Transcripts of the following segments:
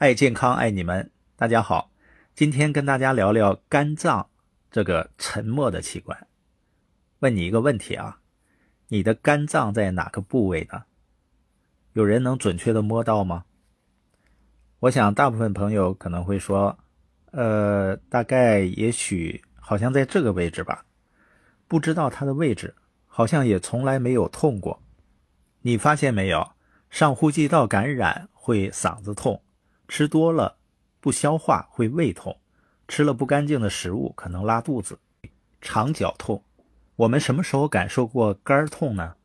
爱健康，爱你们，大家好。今天跟大家聊聊肝脏这个沉默的器官。问你一个问题啊，你的肝脏在哪个部位呢？有人能准确的摸到吗？我想大部分朋友可能会说，呃，大概也许好像在这个位置吧，不知道它的位置，好像也从来没有痛过。你发现没有？上呼吸道感染会嗓子痛，吃多了不消化会胃痛，吃了不干净的食物可能拉肚子，肠绞痛。我们什么时候感受过肝痛呢？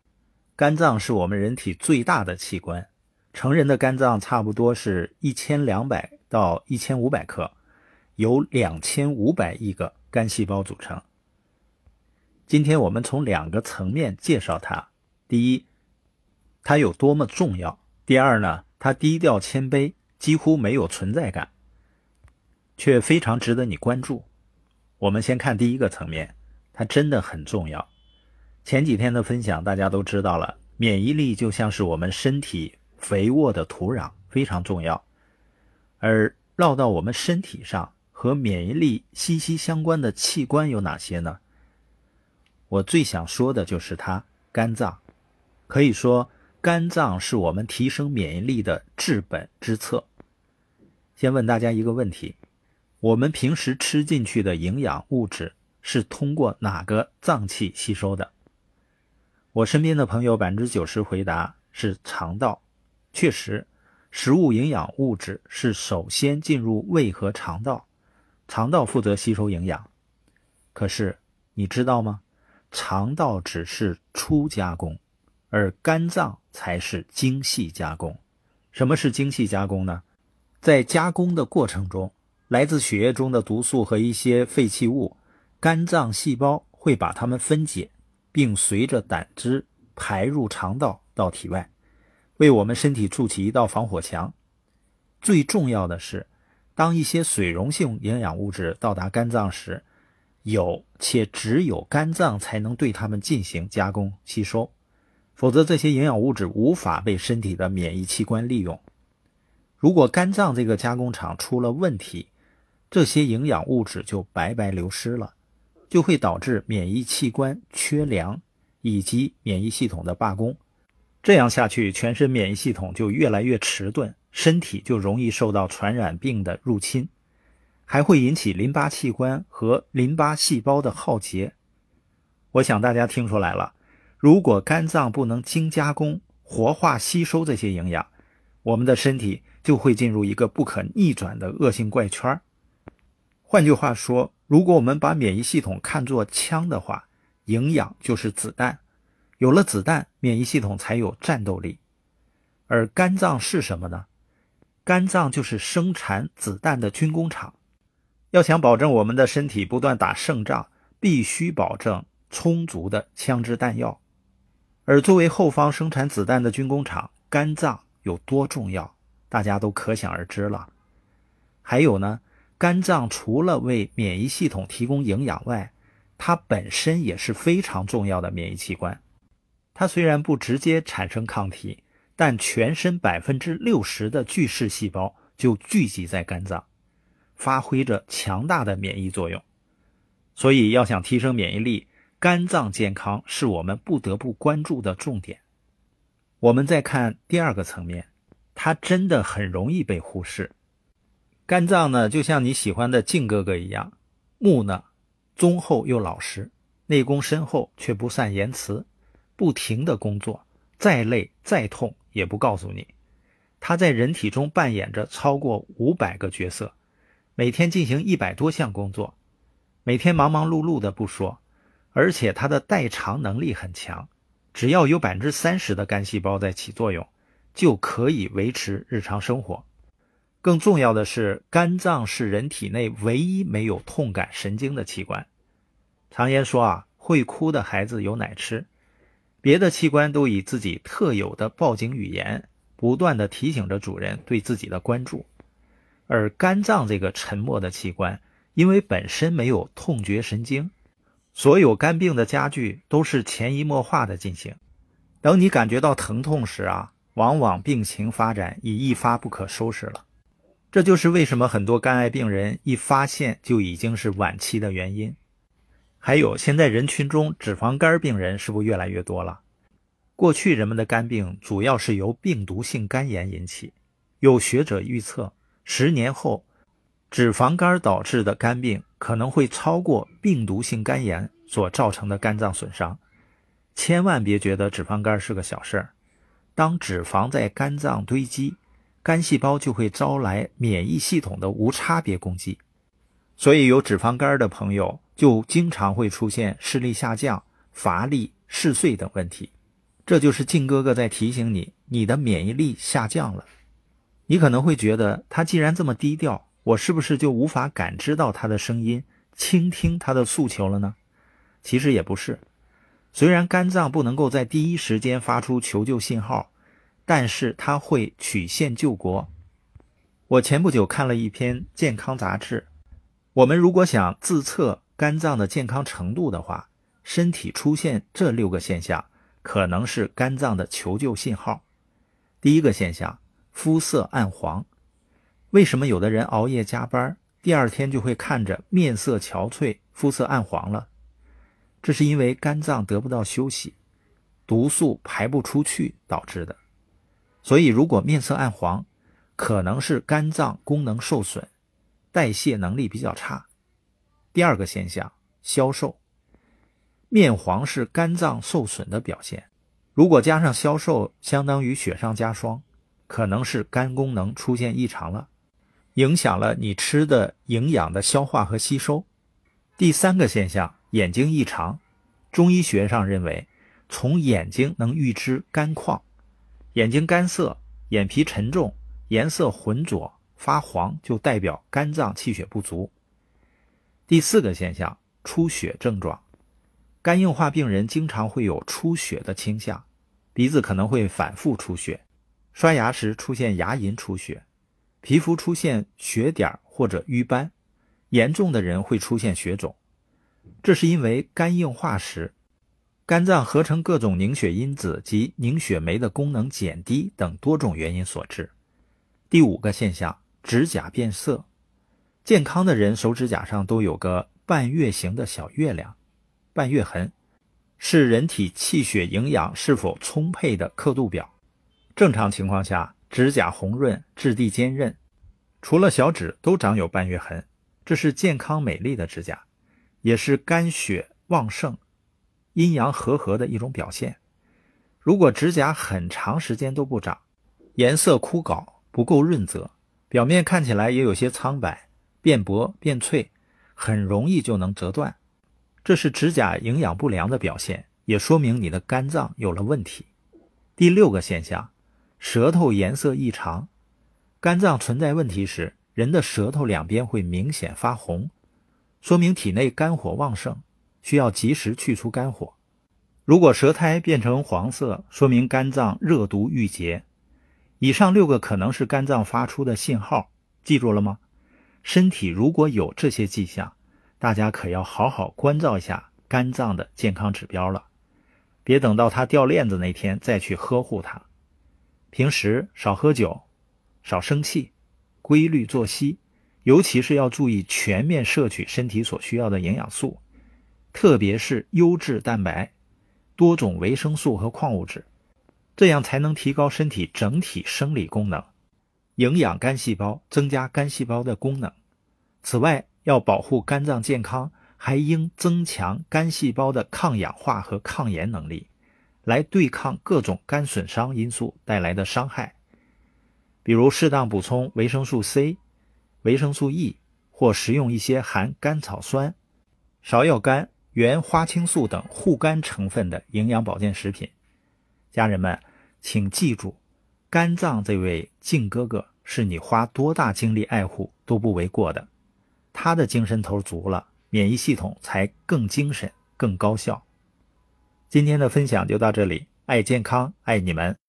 肝脏是我们人体最大的器官，成人的肝脏差不多是一千两百到一千五百克，由两千五百亿个肝细胞组成。今天我们从两个层面介绍它：第一。它有多么重要？第二呢？它低调谦卑，几乎没有存在感，却非常值得你关注。我们先看第一个层面，它真的很重要。前几天的分享大家都知道了，免疫力就像是我们身体肥沃的土壤，非常重要。而绕到我们身体上和免疫力息息相关的器官有哪些呢？我最想说的就是它——肝脏，可以说。肝脏是我们提升免疫力的治本之策。先问大家一个问题：我们平时吃进去的营养物质是通过哪个脏器吸收的？我身边的朋友百分之九十回答是肠道。确实，食物营养物质是首先进入胃和肠道，肠道负责吸收营养。可是你知道吗？肠道只是初加工。而肝脏才是精细加工。什么是精细加工呢？在加工的过程中，来自血液中的毒素和一些废弃物，肝脏细胞会把它们分解，并随着胆汁排入肠道到体外，为我们身体筑起一道防火墙。最重要的是，当一些水溶性营养物质到达肝脏时，有且只有肝脏才能对它们进行加工吸收。否则，这些营养物质无法被身体的免疫器官利用。如果肝脏这个加工厂出了问题，这些营养物质就白白流失了，就会导致免疫器官缺粮以及免疫系统的罢工。这样下去，全身免疫系统就越来越迟钝，身体就容易受到传染病的入侵，还会引起淋巴器官和淋巴细胞的耗竭。我想大家听出来了。如果肝脏不能精加工、活化、吸收这些营养，我们的身体就会进入一个不可逆转的恶性怪圈。换句话说，如果我们把免疫系统看作枪的话，营养就是子弹，有了子弹，免疫系统才有战斗力。而肝脏是什么呢？肝脏就是生产子弹的军工厂。要想保证我们的身体不断打胜仗，必须保证充足的枪支弹药。而作为后方生产子弹的军工厂，肝脏有多重要，大家都可想而知了。还有呢，肝脏除了为免疫系统提供营养外，它本身也是非常重要的免疫器官。它虽然不直接产生抗体，但全身百分之六十的巨噬细胞就聚集在肝脏，发挥着强大的免疫作用。所以，要想提升免疫力，肝脏健康是我们不得不关注的重点。我们再看第二个层面，它真的很容易被忽视。肝脏呢，就像你喜欢的靖哥哥一样，木讷、忠厚又老实，内功深厚却不善言辞，不停的工作，再累再痛也不告诉你。他在人体中扮演着超过五百个角色，每天进行一百多项工作，每天忙忙碌碌的不说。而且它的代偿能力很强，只要有百分之三十的肝细胞在起作用，就可以维持日常生活。更重要的是，肝脏是人体内唯一没有痛感神经的器官。常言说啊，会哭的孩子有奶吃。别的器官都以自己特有的报警语言，不断的提醒着主人对自己的关注，而肝脏这个沉默的器官，因为本身没有痛觉神经。所有肝病的加剧都是潜移默化的进行，等你感觉到疼痛时啊，往往病情发展已一发不可收拾了。这就是为什么很多肝癌病人一发现就已经是晚期的原因。还有，现在人群中脂肪肝病人是不是越来越多了？过去人们的肝病主要是由病毒性肝炎引起，有学者预测，十年后，脂肪肝导致的肝病可能会超过病毒性肝炎所造成的肝脏损伤。千万别觉得脂肪肝是个小事儿，当脂肪在肝脏堆积，肝细胞就会招来免疫系统的无差别攻击，所以有脂肪肝的朋友就经常会出现视力下降、乏力、嗜睡等问题。这就是靖哥哥在提醒你，你的免疫力下降了。你可能会觉得，他既然这么低调，我是不是就无法感知到他的声音，倾听他的诉求了呢？其实也不是。虽然肝脏不能够在第一时间发出求救信号，但是它会曲线救国。我前不久看了一篇健康杂志，我们如果想自测肝脏的健康程度的话，身体出现这六个现象。可能是肝脏的求救信号。第一个现象，肤色暗黄。为什么有的人熬夜加班，第二天就会看着面色憔悴、肤色暗黄了？这是因为肝脏得不到休息，毒素排不出去导致的。所以，如果面色暗黄，可能是肝脏功能受损，代谢能力比较差。第二个现象，消瘦。面黄是肝脏受损的表现，如果加上消瘦，相当于雪上加霜，可能是肝功能出现异常了，影响了你吃的营养的消化和吸收。第三个现象，眼睛异常，中医学上认为，从眼睛能预知肝况，眼睛干涩、眼皮沉重、颜色浑浊、发黄，就代表肝脏气血不足。第四个现象，出血症状。肝硬化病人经常会有出血的倾向，鼻子可能会反复出血，刷牙时出现牙龈出血，皮肤出现血点或者瘀斑，严重的人会出现血肿。这是因为肝硬化时，肝脏合成各种凝血因子及凝血酶的功能减低等多种原因所致。第五个现象，指甲变色，健康的人手指甲上都有个半月形的小月亮。半月痕是人体气血营养是否充沛的刻度表。正常情况下，指甲红润、质地坚韧，除了小指都长有半月痕，这是健康美丽的指甲，也是肝血旺盛、阴阳和合的一种表现。如果指甲很长时间都不长，颜色枯槁、不够润泽，表面看起来也有些苍白、变薄、变脆，很容易就能折断。这是指甲营养不良的表现，也说明你的肝脏有了问题。第六个现象，舌头颜色异常。肝脏存在问题时，人的舌头两边会明显发红，说明体内肝火旺盛，需要及时去除肝火。如果舌苔变成黄色，说明肝脏热毒郁结。以上六个可能是肝脏发出的信号，记住了吗？身体如果有这些迹象，大家可要好好关照一下肝脏的健康指标了，别等到它掉链子那天再去呵护它。平时少喝酒，少生气，规律作息，尤其是要注意全面摄取身体所需要的营养素，特别是优质蛋白、多种维生素和矿物质，这样才能提高身体整体生理功能，营养肝细胞，增加肝细胞的功能。此外，要保护肝脏健康，还应增强肝细胞的抗氧化和抗炎能力，来对抗各种肝损伤因素带来的伤害。比如适当补充维生素 C、维生素 E，或食用一些含甘草酸、芍药苷、原花青素等护肝成分的营养保健食品。家人们，请记住，肝脏这位靖哥哥是你花多大精力爱护都不为过的。他的精神头足了，免疫系统才更精神、更高效。今天的分享就到这里，爱健康，爱你们。